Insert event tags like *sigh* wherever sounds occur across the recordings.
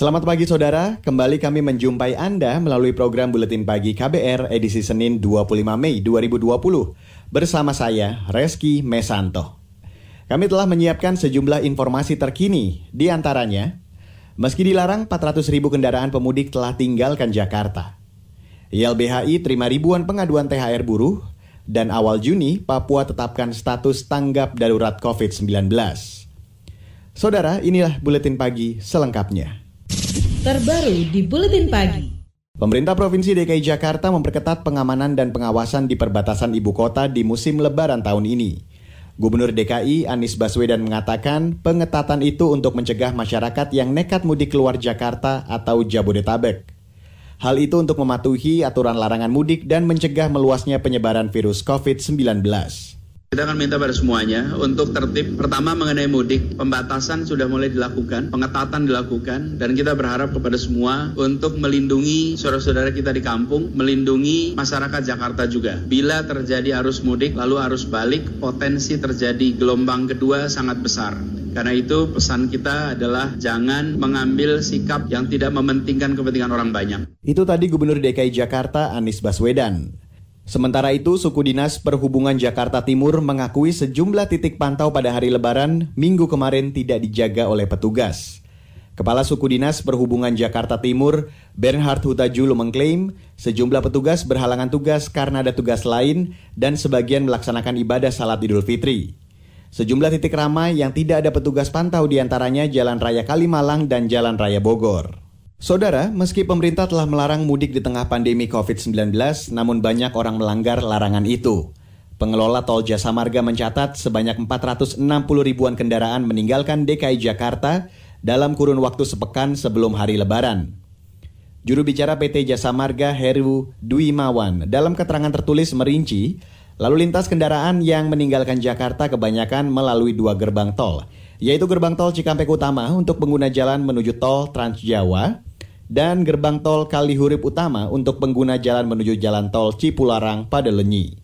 Selamat pagi saudara, kembali kami menjumpai Anda melalui program Buletin Pagi KBR edisi Senin 25 Mei 2020 bersama saya Reski Mesanto. Kami telah menyiapkan sejumlah informasi terkini, di antaranya meski dilarang 400 ribu kendaraan pemudik telah tinggalkan Jakarta. YLBHI terima ribuan pengaduan THR buruh dan awal Juni Papua tetapkan status tanggap darurat COVID-19. Saudara, inilah Buletin Pagi selengkapnya terbaru di Buletin Pagi. Pemerintah Provinsi DKI Jakarta memperketat pengamanan dan pengawasan di perbatasan ibu kota di musim lebaran tahun ini. Gubernur DKI Anies Baswedan mengatakan pengetatan itu untuk mencegah masyarakat yang nekat mudik keluar Jakarta atau Jabodetabek. Hal itu untuk mematuhi aturan larangan mudik dan mencegah meluasnya penyebaran virus COVID-19. Kita akan minta pada semuanya untuk tertib. Pertama mengenai mudik, pembatasan sudah mulai dilakukan, pengetatan dilakukan, dan kita berharap kepada semua untuk melindungi saudara-saudara kita di kampung, melindungi masyarakat Jakarta juga. Bila terjadi arus mudik, lalu arus balik, potensi terjadi gelombang kedua sangat besar. Karena itu pesan kita adalah jangan mengambil sikap yang tidak mementingkan kepentingan orang banyak. Itu tadi Gubernur DKI Jakarta Anies Baswedan. Sementara itu, suku dinas perhubungan Jakarta Timur mengakui sejumlah titik pantau pada hari Lebaran minggu kemarin tidak dijaga oleh petugas. Kepala Suku Dinas Perhubungan Jakarta Timur, Bernhard Hutajulo mengklaim sejumlah petugas berhalangan tugas karena ada tugas lain dan sebagian melaksanakan ibadah salat Idul Fitri. Sejumlah titik ramai yang tidak ada petugas pantau di antaranya Jalan Raya Kalimalang dan Jalan Raya Bogor. Saudara, meski pemerintah telah melarang mudik di tengah pandemi COVID-19, namun banyak orang melanggar larangan itu. Pengelola Tol Jasa Marga mencatat sebanyak 460 ribuan kendaraan meninggalkan DKI Jakarta dalam kurun waktu sepekan sebelum hari Lebaran. Juru bicara PT Jasa Marga Heru Dwi Mawan dalam keterangan tertulis merinci, lalu lintas kendaraan yang meninggalkan Jakarta kebanyakan melalui dua gerbang tol, yaitu gerbang tol Cikampek Utama untuk pengguna jalan menuju tol Trans Jawa dan gerbang tol Kalihurip Utama untuk pengguna jalan menuju jalan tol Cipularang pada Lenyi.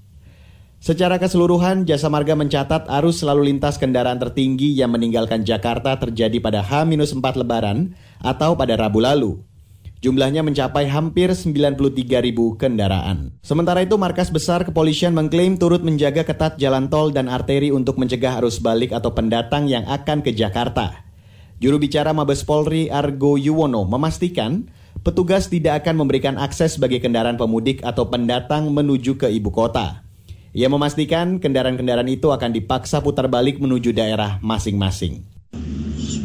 Secara keseluruhan, Jasa Marga mencatat arus lalu lintas kendaraan tertinggi yang meninggalkan Jakarta terjadi pada H-4 Lebaran atau pada Rabu lalu. Jumlahnya mencapai hampir 93 ribu kendaraan. Sementara itu, markas besar kepolisian mengklaim turut menjaga ketat jalan tol dan arteri untuk mencegah arus balik atau pendatang yang akan ke Jakarta. Juru bicara Mabes Polri Argo Yuwono memastikan petugas tidak akan memberikan akses bagi kendaraan pemudik atau pendatang menuju ke ibu kota. Ia memastikan kendaraan-kendaraan itu akan dipaksa putar balik menuju daerah masing-masing.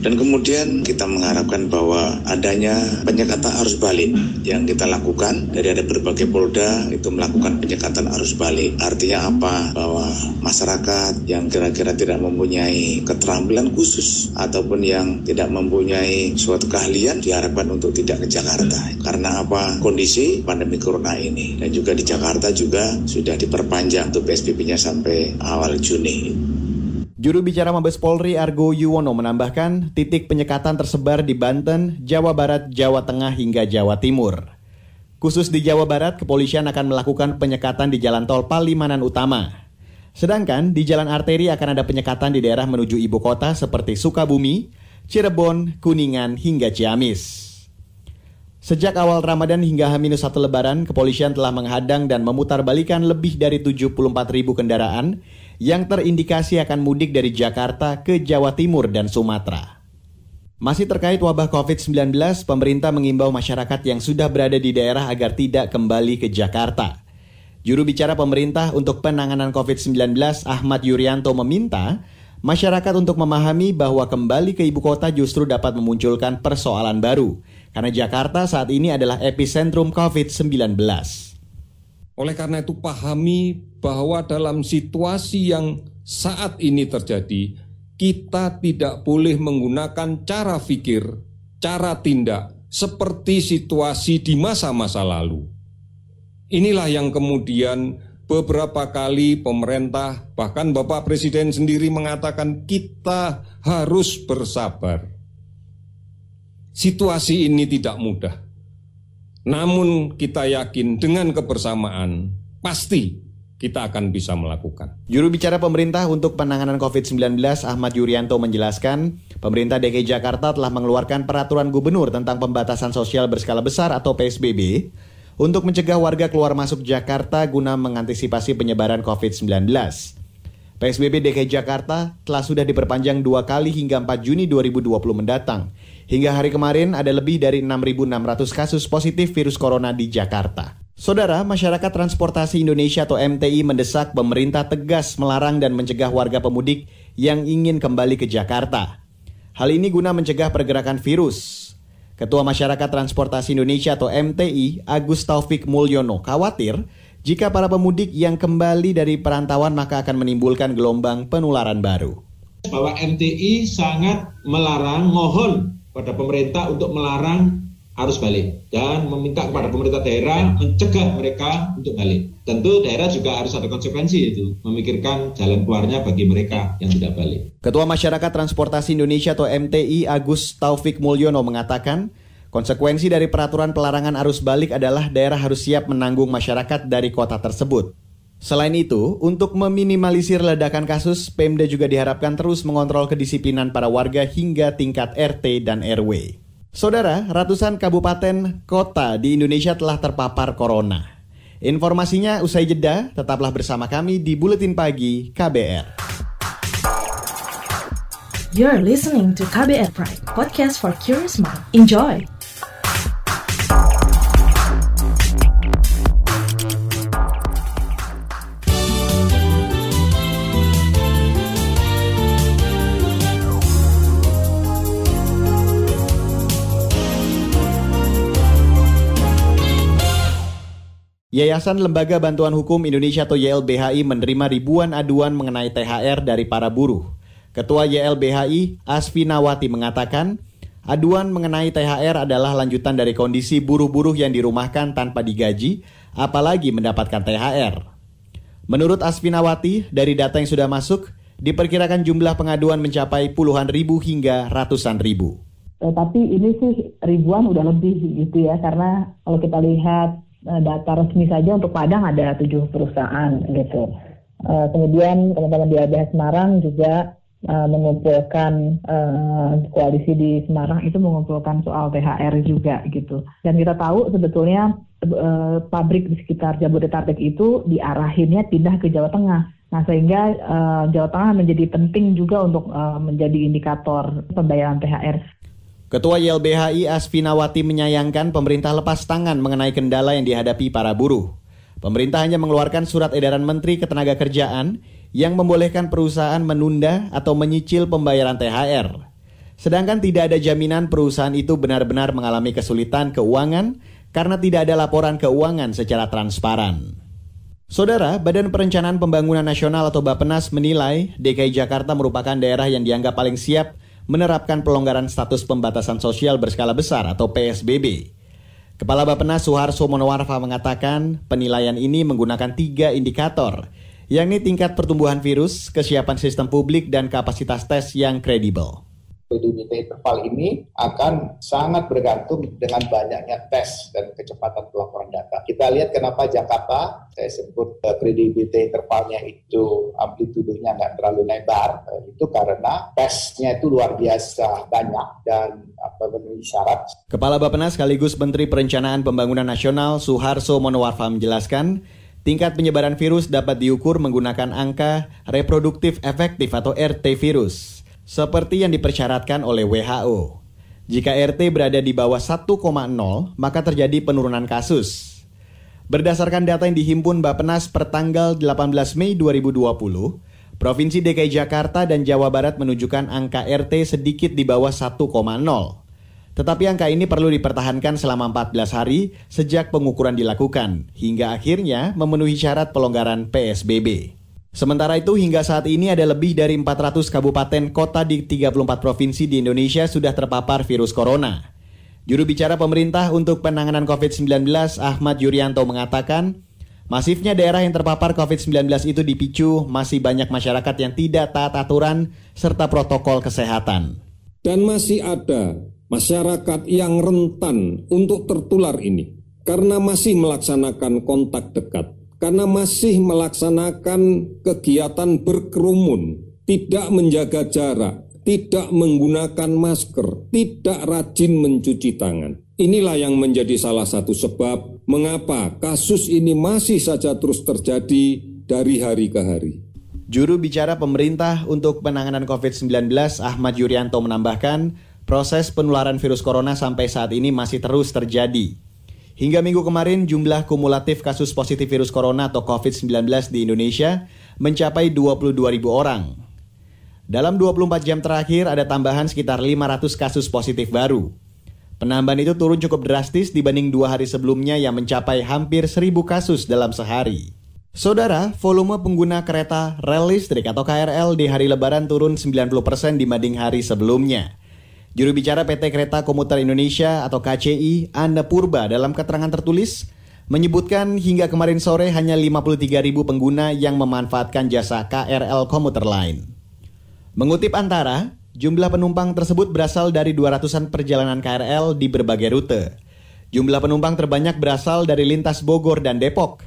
Dan kemudian kita mengharapkan bahwa adanya penyekatan arus balik yang kita lakukan dari ada berbagai polda itu melakukan penyekatan arus balik. Artinya apa? Bahwa masyarakat yang kira-kira tidak mempunyai keterampilan khusus ataupun yang tidak mempunyai suatu keahlian diharapkan untuk tidak ke Jakarta. Karena apa? Kondisi pandemi corona ini dan juga di Jakarta juga sudah diperpanjang untuk PSBB-nya sampai awal Juni. Juru bicara Mabes Polri Argo Yuwono menambahkan titik penyekatan tersebar di Banten, Jawa Barat, Jawa Tengah hingga Jawa Timur. Khusus di Jawa Barat, kepolisian akan melakukan penyekatan di jalan tol Palimanan Utama. Sedangkan di jalan arteri akan ada penyekatan di daerah menuju ibu kota seperti Sukabumi, Cirebon, Kuningan, hingga Ciamis. Sejak awal Ramadan hingga H-1 Lebaran, kepolisian telah menghadang dan memutarbalikan lebih dari 74 ribu kendaraan yang terindikasi akan mudik dari Jakarta ke Jawa Timur dan Sumatera. Masih terkait wabah COVID-19, pemerintah mengimbau masyarakat yang sudah berada di daerah agar tidak kembali ke Jakarta. Juru bicara pemerintah untuk penanganan COVID-19 Ahmad Yuryanto meminta masyarakat untuk memahami bahwa kembali ke ibu kota justru dapat memunculkan persoalan baru, karena Jakarta saat ini adalah epicentrum COVID-19. Oleh karena itu pahami bahwa dalam situasi yang saat ini terjadi, kita tidak boleh menggunakan cara pikir, cara tindak seperti situasi di masa-masa lalu. Inilah yang kemudian beberapa kali pemerintah, bahkan Bapak Presiden sendiri mengatakan kita harus bersabar. Situasi ini tidak mudah. Namun kita yakin dengan kebersamaan pasti kita akan bisa melakukan. Juru bicara pemerintah untuk penanganan COVID-19 Ahmad Yuryanto menjelaskan, pemerintah DKI Jakarta telah mengeluarkan peraturan gubernur tentang pembatasan sosial berskala besar atau PSBB untuk mencegah warga keluar masuk Jakarta guna mengantisipasi penyebaran COVID-19. PSBB DKI Jakarta telah sudah diperpanjang dua kali hingga 4 Juni 2020 mendatang. Hingga hari kemarin ada lebih dari 6.600 kasus positif virus corona di Jakarta. Saudara, Masyarakat Transportasi Indonesia atau MTI mendesak pemerintah tegas melarang dan mencegah warga pemudik yang ingin kembali ke Jakarta. Hal ini guna mencegah pergerakan virus. Ketua Masyarakat Transportasi Indonesia atau MTI, Agus Taufik Mulyono, khawatir jika para pemudik yang kembali dari perantauan maka akan menimbulkan gelombang penularan baru. Bahwa MTI sangat melarang, mohon pada pemerintah untuk melarang harus balik dan meminta kepada pemerintah daerah mencegah mereka untuk balik. Tentu daerah juga harus ada konsekuensi itu, memikirkan jalan keluarnya bagi mereka yang tidak balik. Ketua Masyarakat Transportasi Indonesia atau MTI Agus Taufik Mulyono mengatakan, konsekuensi dari peraturan pelarangan arus balik adalah daerah harus siap menanggung masyarakat dari kota tersebut. Selain itu, untuk meminimalisir ledakan kasus, Pemda juga diharapkan terus mengontrol kedisiplinan para warga hingga tingkat RT dan RW. Saudara, ratusan kabupaten kota di Indonesia telah terpapar corona. Informasinya usai jeda, tetaplah bersama kami di Buletin Pagi KBR. You're listening to KBR Pride, podcast for curious mind. Enjoy! Yayasan Lembaga Bantuan Hukum Indonesia atau YLBHI menerima ribuan aduan mengenai THR dari para buruh. Ketua YLBHI, Asfi Nawati mengatakan, aduan mengenai THR adalah lanjutan dari kondisi buruh-buruh yang dirumahkan tanpa digaji, apalagi mendapatkan THR. Menurut Asfi Nawati, dari data yang sudah masuk, diperkirakan jumlah pengaduan mencapai puluhan ribu hingga ratusan ribu. Eh, tapi ini sih ribuan udah lebih gitu ya, karena kalau kita lihat data resmi saja untuk Padang ada tujuh perusahaan gitu. Uh, kemudian teman-teman di ABH Semarang juga uh, mengumpulkan uh, koalisi di Semarang itu mengumpulkan soal THR juga gitu. Dan kita tahu sebetulnya uh, pabrik di sekitar Jabodetabek itu diarahinnya pindah ke Jawa Tengah. Nah sehingga uh, Jawa Tengah menjadi penting juga untuk uh, menjadi indikator pembayaran THR. Ketua YLBHI Asfinawati menyayangkan pemerintah lepas tangan mengenai kendala yang dihadapi para buruh. Pemerintah hanya mengeluarkan surat edaran Menteri Ketenagakerjaan yang membolehkan perusahaan menunda atau menyicil pembayaran THR. Sedangkan tidak ada jaminan perusahaan itu benar-benar mengalami kesulitan keuangan karena tidak ada laporan keuangan secara transparan. Saudara, Badan Perencanaan Pembangunan Nasional atau Bapenas menilai DKI Jakarta merupakan daerah yang dianggap paling siap menerapkan pelonggaran status pembatasan sosial berskala besar atau PSBB. Kepala Bappenas Suharso Monowarfa mengatakan penilaian ini menggunakan tiga indikator, yakni tingkat pertumbuhan virus, kesiapan sistem publik, dan kapasitas tes yang kredibel. PDBT interval ini akan sangat bergantung dengan banyaknya tes dan kecepatan pelaporan data. Kita lihat kenapa Jakarta, saya sebut uh, kredibility intervalnya itu amplitudenya nggak terlalu lebar, uh, itu karena tesnya itu luar biasa banyak dan apa memenuhi syarat. Kepala Bappenas sekaligus Menteri Perencanaan Pembangunan Nasional Suharso Monowarfa menjelaskan, tingkat penyebaran virus dapat diukur menggunakan angka reproduktif efektif atau RT virus seperti yang dipersyaratkan oleh WHO. Jika RT berada di bawah 1,0, maka terjadi penurunan kasus. Berdasarkan data yang dihimpun Bappenas per tanggal 18 Mei 2020, Provinsi DKI Jakarta dan Jawa Barat menunjukkan angka RT sedikit di bawah 1,0. Tetapi angka ini perlu dipertahankan selama 14 hari sejak pengukuran dilakukan, hingga akhirnya memenuhi syarat pelonggaran PSBB. Sementara itu hingga saat ini ada lebih dari 400 kabupaten kota di 34 provinsi di Indonesia sudah terpapar virus corona. Juru bicara pemerintah untuk penanganan COVID-19 Ahmad Yuryanto mengatakan, Masifnya daerah yang terpapar COVID-19 itu dipicu masih banyak masyarakat yang tidak taat aturan serta protokol kesehatan. Dan masih ada masyarakat yang rentan untuk tertular ini karena masih melaksanakan kontak dekat, karena masih melaksanakan kegiatan berkerumun, tidak menjaga jarak, tidak menggunakan masker, tidak rajin mencuci tangan. Inilah yang menjadi salah satu sebab mengapa kasus ini masih saja terus terjadi dari hari ke hari. Juru bicara pemerintah untuk penanganan COVID-19 Ahmad Yuryanto menambahkan, proses penularan virus corona sampai saat ini masih terus terjadi. Hingga minggu kemarin, jumlah kumulatif kasus positif virus corona atau COVID-19 di Indonesia mencapai 22 ribu orang. Dalam 24 jam terakhir ada tambahan sekitar 500 kasus positif baru. Penambahan itu turun cukup drastis dibanding dua hari sebelumnya yang mencapai hampir 1000 kasus dalam sehari. Saudara, volume pengguna kereta rel listrik atau KRL di hari lebaran turun 90% dibanding hari sebelumnya. Juru bicara PT Kereta Komuter Indonesia atau KCI, Anda Purba dalam keterangan tertulis, menyebutkan hingga kemarin sore hanya 53 ribu pengguna yang memanfaatkan jasa KRL Komuter Line. Mengutip Antara, Jumlah penumpang tersebut berasal dari 200-an perjalanan KRL di berbagai rute. Jumlah penumpang terbanyak berasal dari lintas Bogor dan Depok.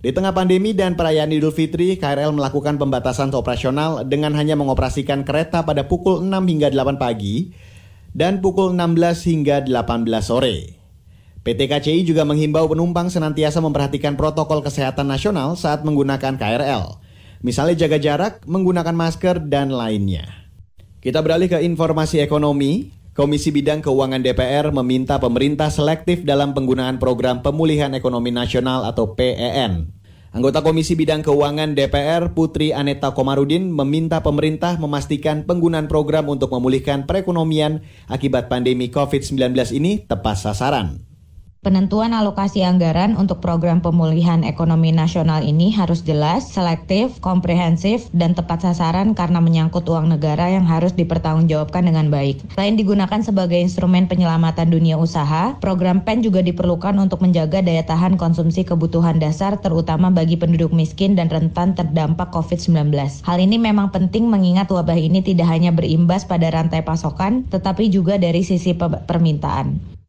Di tengah pandemi dan perayaan Idul Fitri, KRL melakukan pembatasan operasional dengan hanya mengoperasikan kereta pada pukul 6 hingga 8 pagi dan pukul 16 hingga 18 sore. PT KCI juga menghimbau penumpang senantiasa memperhatikan protokol kesehatan nasional saat menggunakan KRL. Misalnya jaga jarak, menggunakan masker, dan lainnya. Kita beralih ke informasi ekonomi. Komisi Bidang Keuangan DPR meminta pemerintah selektif dalam penggunaan program pemulihan ekonomi nasional atau PEN. Anggota Komisi Bidang Keuangan DPR Putri Aneta Komarudin meminta pemerintah memastikan penggunaan program untuk memulihkan perekonomian akibat pandemi COVID-19 ini tepat sasaran. Penentuan alokasi anggaran untuk program pemulihan ekonomi nasional ini harus jelas, selektif, komprehensif, dan tepat sasaran karena menyangkut uang negara yang harus dipertanggungjawabkan dengan baik. Selain digunakan sebagai instrumen penyelamatan dunia usaha, program PEN juga diperlukan untuk menjaga daya tahan konsumsi kebutuhan dasar terutama bagi penduduk miskin dan rentan terdampak COVID-19. Hal ini memang penting mengingat wabah ini tidak hanya berimbas pada rantai pasokan, tetapi juga dari sisi permintaan.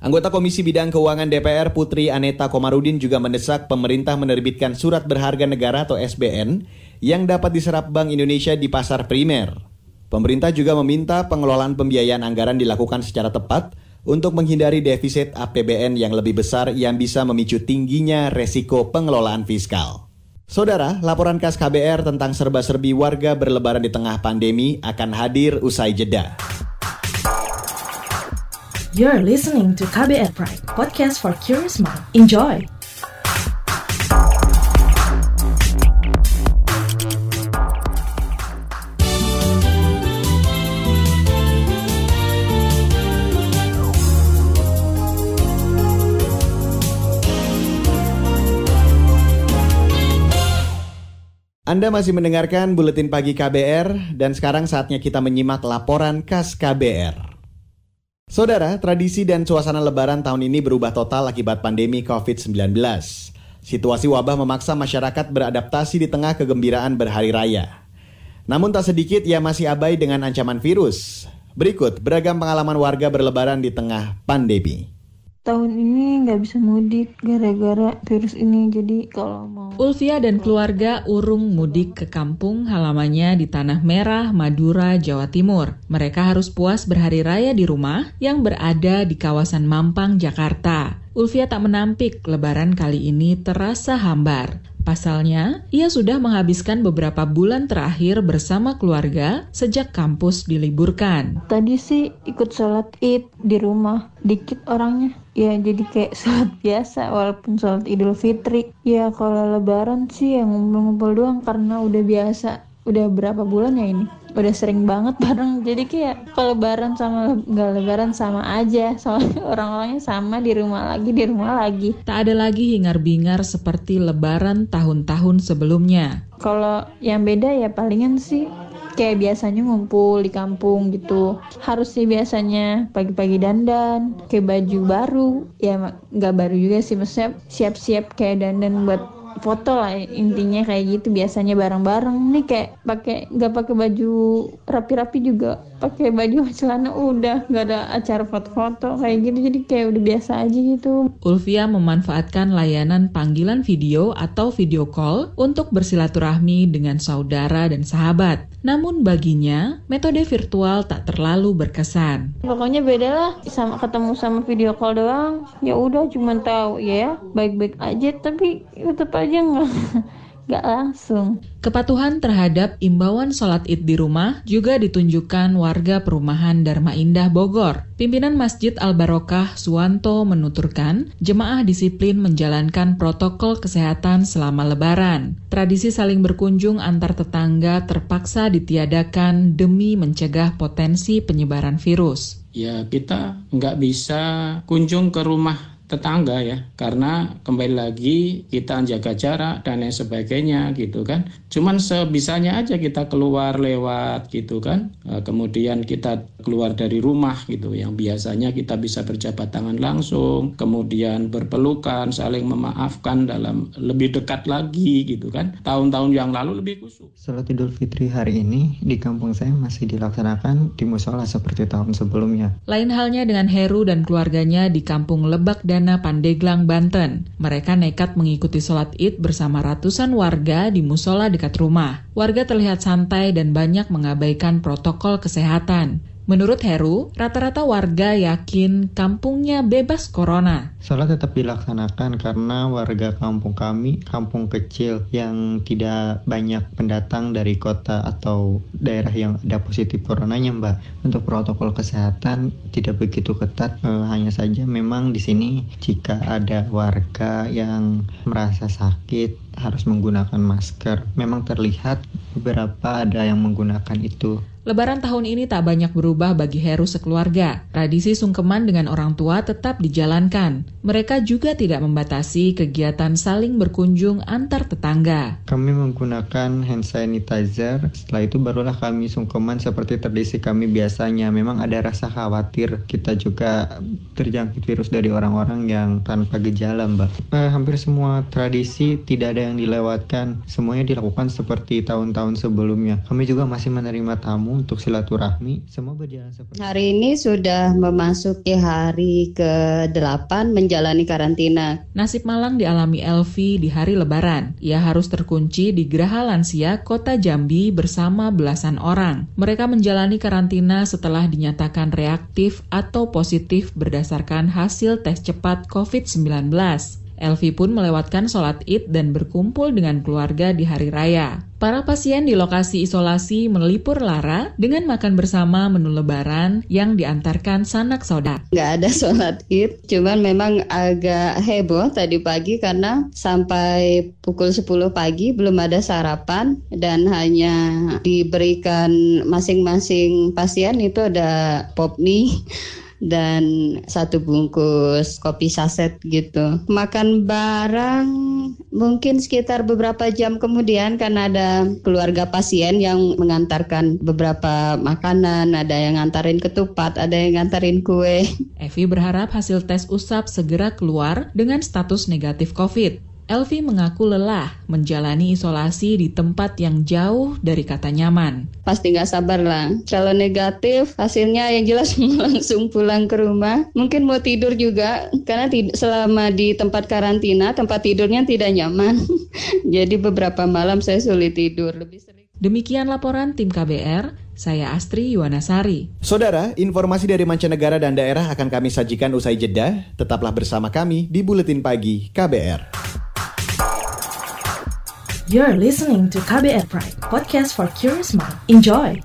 Anggota Komisi Bidang Keuangan DPR Putri Aneta Komarudin juga mendesak pemerintah menerbitkan surat berharga negara atau SBN yang dapat diserap Bank Indonesia di pasar primer. Pemerintah juga meminta pengelolaan pembiayaan anggaran dilakukan secara tepat untuk menghindari defisit APBN yang lebih besar yang bisa memicu tingginya resiko pengelolaan fiskal. Saudara, laporan khas KBR tentang serba-serbi warga berlebaran di tengah pandemi akan hadir usai jeda. You're listening to KBR Pride, podcast for curious mind. Enjoy! Anda masih mendengarkan Buletin Pagi KBR dan sekarang saatnya kita menyimak laporan khas KBR. Saudara, tradisi dan suasana lebaran tahun ini berubah total akibat pandemi COVID-19. Situasi wabah memaksa masyarakat beradaptasi di tengah kegembiraan berhari raya. Namun tak sedikit ia masih abai dengan ancaman virus. Berikut beragam pengalaman warga berlebaran di tengah pandemi tahun ini nggak bisa mudik gara-gara virus ini jadi kalau mau Ulfia dan keluarga urung mudik ke kampung halamannya di Tanah Merah, Madura, Jawa Timur. Mereka harus puas berhari raya di rumah yang berada di kawasan Mampang, Jakarta. Ulfia tak menampik lebaran kali ini terasa hambar. Pasalnya, ia sudah menghabiskan beberapa bulan terakhir bersama keluarga sejak kampus diliburkan. Tadi sih ikut sholat id di rumah, dikit orangnya. Ya jadi kayak sholat biasa walaupun sholat idul fitri. Ya kalau lebaran sih yang ngumpul-ngumpul doang karena udah biasa. Udah berapa bulan ya ini? udah sering banget *laughs* bareng jadi kayak kalau lebaran sama nggak lebaran sama aja soalnya *laughs* orang-orangnya sama di rumah lagi di rumah lagi tak ada lagi hingar-bingar seperti lebaran tahun-tahun sebelumnya kalau yang beda ya palingan sih kayak biasanya ngumpul di kampung gitu. Harusnya biasanya pagi-pagi dandan kayak baju baru. Ya nggak baru juga sih maksudnya siap-siap kayak dandan buat foto lah intinya kayak gitu. Biasanya bareng-bareng. Nih kayak pakai nggak pakai baju rapi-rapi juga pakai baju celana udah nggak ada acara foto-foto kayak gitu. Jadi kayak udah biasa aja gitu. Ulfia memanfaatkan layanan panggilan video atau video call untuk bersilaturahmi dengan saudara dan sahabat. Namun baginya metode virtual tak terlalu berkesan. Pokoknya beda lah sama ketemu sama video call doang. Ya udah cuma tahu ya baik-baik aja tapi tetap aja nggak nggak langsung. Kepatuhan terhadap imbauan sholat id di rumah juga ditunjukkan warga perumahan Dharma Indah Bogor. Pimpinan Masjid Al Barokah Suwanto menuturkan, jemaah disiplin menjalankan protokol kesehatan selama lebaran. Tradisi saling berkunjung antar tetangga terpaksa ditiadakan demi mencegah potensi penyebaran virus. Ya kita nggak bisa kunjung ke rumah tetangga ya. Karena kembali lagi kita jaga jarak dan lain sebagainya gitu kan. Cuman sebisanya aja kita keluar lewat gitu kan. E, kemudian kita keluar dari rumah gitu. Yang biasanya kita bisa berjabat tangan langsung kemudian berpelukan saling memaafkan dalam lebih dekat lagi gitu kan. Tahun-tahun yang lalu lebih khusus. Salat Idul Fitri hari ini di kampung saya masih dilaksanakan di musola seperti tahun sebelumnya. Lain halnya dengan Heru dan keluarganya di kampung Lebak dan Perdana Pandeglang, Banten. Mereka nekat mengikuti sholat id bersama ratusan warga di musola dekat rumah. Warga terlihat santai dan banyak mengabaikan protokol kesehatan. Menurut Heru, rata-rata warga yakin kampungnya bebas corona. Sholat tetap dilaksanakan karena warga kampung kami, kampung kecil yang tidak banyak pendatang dari kota atau daerah yang ada positif coronanya mbak. Untuk protokol kesehatan tidak begitu ketat, e, hanya saja memang di sini jika ada warga yang merasa sakit harus menggunakan masker. Memang terlihat beberapa ada yang menggunakan itu. Lebaran tahun ini tak banyak berubah bagi Heru sekeluarga. Tradisi sungkeman dengan orang tua tetap dijalankan. Mereka juga tidak membatasi kegiatan saling berkunjung antar tetangga. Kami menggunakan hand sanitizer, setelah itu barulah kami sungkeman seperti tradisi kami biasanya. Memang ada rasa khawatir kita juga terjangkit virus dari orang-orang yang tanpa gejala, Mbak. Eh, hampir semua tradisi tidak ada yang dilewatkan. Semuanya dilakukan seperti tahun-tahun sebelumnya. Kami juga masih menerima tamu untuk silaturahmi. Semua berjalan seperti Hari ini sudah memasuki hari ke-8 menjalani karantina. Nasib malang dialami Elvi di hari lebaran. Ia harus terkunci di Geraha Lansia, Kota Jambi bersama belasan orang. Mereka menjalani karantina setelah dinyatakan reaktif atau positif berdasarkan hasil tes cepat COVID-19. Elvi pun melewatkan sholat id dan berkumpul dengan keluarga di hari raya. Para pasien di lokasi isolasi melipur lara dengan makan bersama menu lebaran yang diantarkan sanak saudara. Nggak ada sholat id, cuman memang agak heboh tadi pagi karena sampai pukul 10 pagi belum ada sarapan dan hanya diberikan masing-masing pasien itu ada pop mie dan satu bungkus kopi saset gitu. Makan barang mungkin sekitar beberapa jam kemudian karena ada keluarga pasien yang mengantarkan beberapa makanan, ada yang ngantarin ketupat, ada yang ngantarin kue. Evi berharap hasil tes usap segera keluar dengan status negatif COVID. Elvi mengaku lelah menjalani isolasi di tempat yang jauh dari kata nyaman. Pasti nggak sabar lah. Kalau negatif, hasilnya yang jelas *laughs* langsung pulang ke rumah. Mungkin mau tidur juga, karena selama di tempat karantina, tempat tidurnya tidak nyaman. *laughs* Jadi beberapa malam saya sulit tidur. Lebih sering. Demikian laporan tim KBR, saya Astri Yuwanasari. Saudara, informasi dari mancanegara dan daerah akan kami sajikan usai jeda. Tetaplah bersama kami di Buletin Pagi KBR. You're listening to KBR Pride, podcast for curious mind. Enjoy!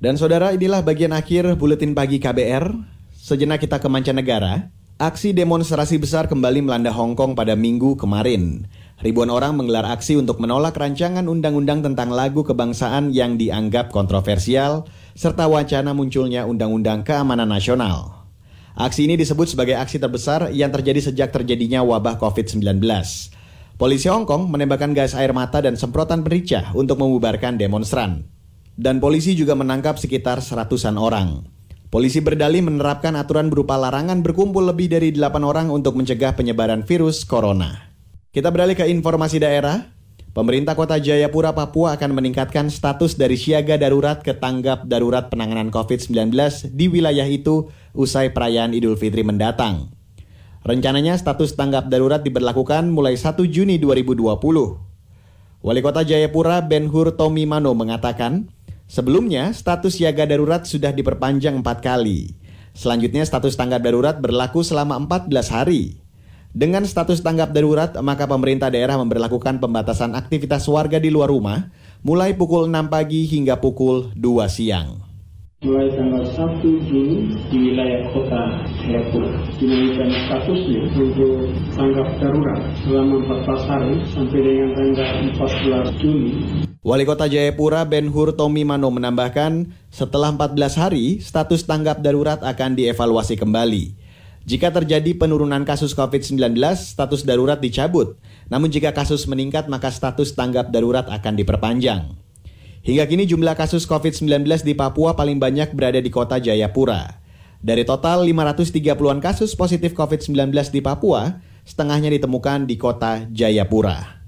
Dan saudara, inilah bagian akhir buletin pagi KBR. Sejenak kita ke mancanegara. Aksi demonstrasi besar kembali melanda Hong Kong pada minggu kemarin. Ribuan orang menggelar aksi untuk menolak rancangan undang-undang tentang lagu kebangsaan yang dianggap kontroversial, serta wacana munculnya Undang-Undang Keamanan Nasional. Aksi ini disebut sebagai aksi terbesar yang terjadi sejak terjadinya wabah COVID-19. Polisi Hong Kong menembakkan gas air mata dan semprotan merica untuk membubarkan demonstran. Dan polisi juga menangkap sekitar seratusan orang. Polisi berdalih menerapkan aturan berupa larangan berkumpul lebih dari 8 orang untuk mencegah penyebaran virus corona. Kita beralih ke informasi daerah. Pemerintah Kota Jayapura, Papua akan meningkatkan status dari siaga darurat ke tanggap darurat penanganan COVID-19 di wilayah itu usai perayaan Idul Fitri mendatang. Rencananya status tanggap darurat diberlakukan mulai 1 Juni 2020. Wali Kota Jayapura Ben Hur Tomi Mano mengatakan, sebelumnya status siaga darurat sudah diperpanjang empat kali. Selanjutnya status tanggap darurat berlaku selama 14 hari. Dengan status tanggap darurat, maka pemerintah daerah memperlakukan pembatasan aktivitas warga di luar rumah mulai pukul 6 pagi hingga pukul 2 siang mulai tanggal 1 Juni di wilayah kota Jayapura dinaikkan statusnya untuk tanggap darurat selama 14 hari sampai dengan tanggal 14 Juni. Wali Kota Jayapura Ben Hur Tomi Mano menambahkan, setelah 14 hari, status tanggap darurat akan dievaluasi kembali. Jika terjadi penurunan kasus COVID-19, status darurat dicabut. Namun jika kasus meningkat, maka status tanggap darurat akan diperpanjang. Hingga kini jumlah kasus COVID-19 di Papua paling banyak berada di kota Jayapura. Dari total 530-an kasus positif COVID-19 di Papua, setengahnya ditemukan di kota Jayapura.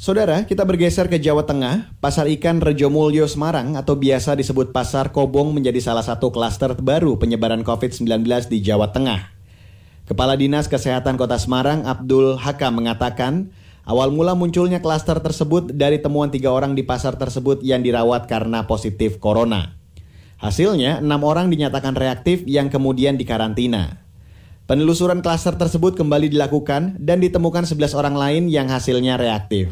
Saudara, kita bergeser ke Jawa Tengah. Pasar ikan Rejomulyo Semarang atau biasa disebut Pasar Kobong menjadi salah satu klaster baru penyebaran COVID-19 di Jawa Tengah. Kepala Dinas Kesehatan Kota Semarang Abdul Hakam mengatakan, Awal mula munculnya klaster tersebut dari temuan tiga orang di pasar tersebut yang dirawat karena positif corona. Hasilnya, enam orang dinyatakan reaktif yang kemudian dikarantina. Penelusuran klaster tersebut kembali dilakukan dan ditemukan 11 orang lain yang hasilnya reaktif.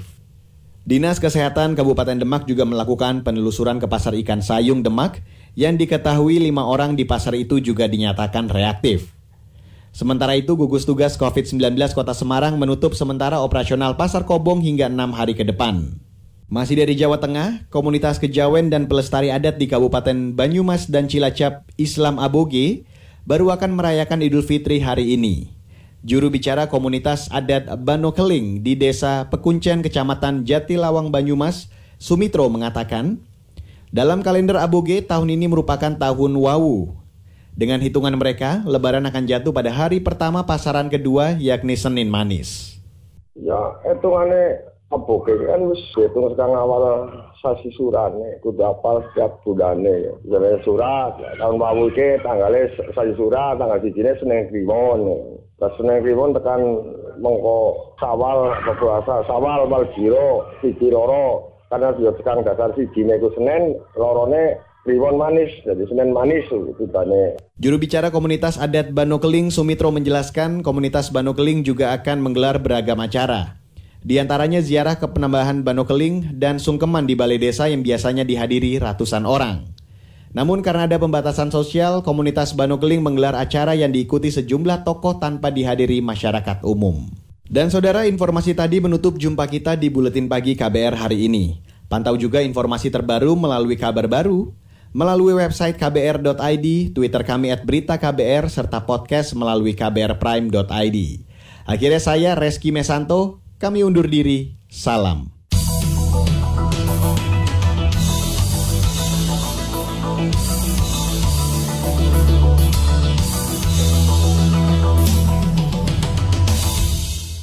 Dinas Kesehatan Kabupaten Demak juga melakukan penelusuran ke pasar ikan Sayung Demak yang diketahui lima orang di pasar itu juga dinyatakan reaktif. Sementara itu, gugus tugas COVID-19 Kota Semarang menutup sementara operasional Pasar Kobong hingga enam hari ke depan. Masih dari Jawa Tengah, komunitas kejawen dan pelestari adat di Kabupaten Banyumas dan Cilacap Islam Aboge baru akan merayakan Idul Fitri hari ini. Juru bicara komunitas adat Banokeling di Desa Pekuncen Kecamatan Jatilawang Banyumas, Sumitro mengatakan, dalam kalender Aboge tahun ini merupakan tahun Wawu dengan hitungan mereka, lebaran akan jatuh pada hari pertama pasaran kedua yakni Senin Manis. Ya, hitungannya apa kan wis hitung sekarang awal sasi surane kudu apal setiap budane ya. Surat tahun baru ke tanggalnya sasi surat tanggal sijine Senin Kliwon. Pas Senin Kliwon tekan mengko sawal apa puasa sawal bal jiro siji karena sudah sekarang dasar sijine itu Senin lorone Kliwon manis, jadi Senin manis itu tanya. Juru bicara komunitas adat Banokeling Sumitro menjelaskan komunitas Banokeling juga akan menggelar beragam acara. Di antaranya ziarah ke penambahan Banokeling dan sungkeman di balai desa yang biasanya dihadiri ratusan orang. Namun karena ada pembatasan sosial, komunitas Banokeling menggelar acara yang diikuti sejumlah tokoh tanpa dihadiri masyarakat umum. Dan saudara, informasi tadi menutup jumpa kita di Buletin Pagi KBR hari ini. Pantau juga informasi terbaru melalui kabar baru, melalui website kbr.id, Twitter kami at berita KBR, serta podcast melalui kbrprime.id. Akhirnya saya Reski Mesanto, kami undur diri, salam.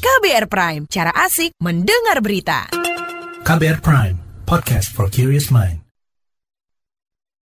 KBR Prime, cara asik mendengar berita. KBR Prime, podcast for curious mind.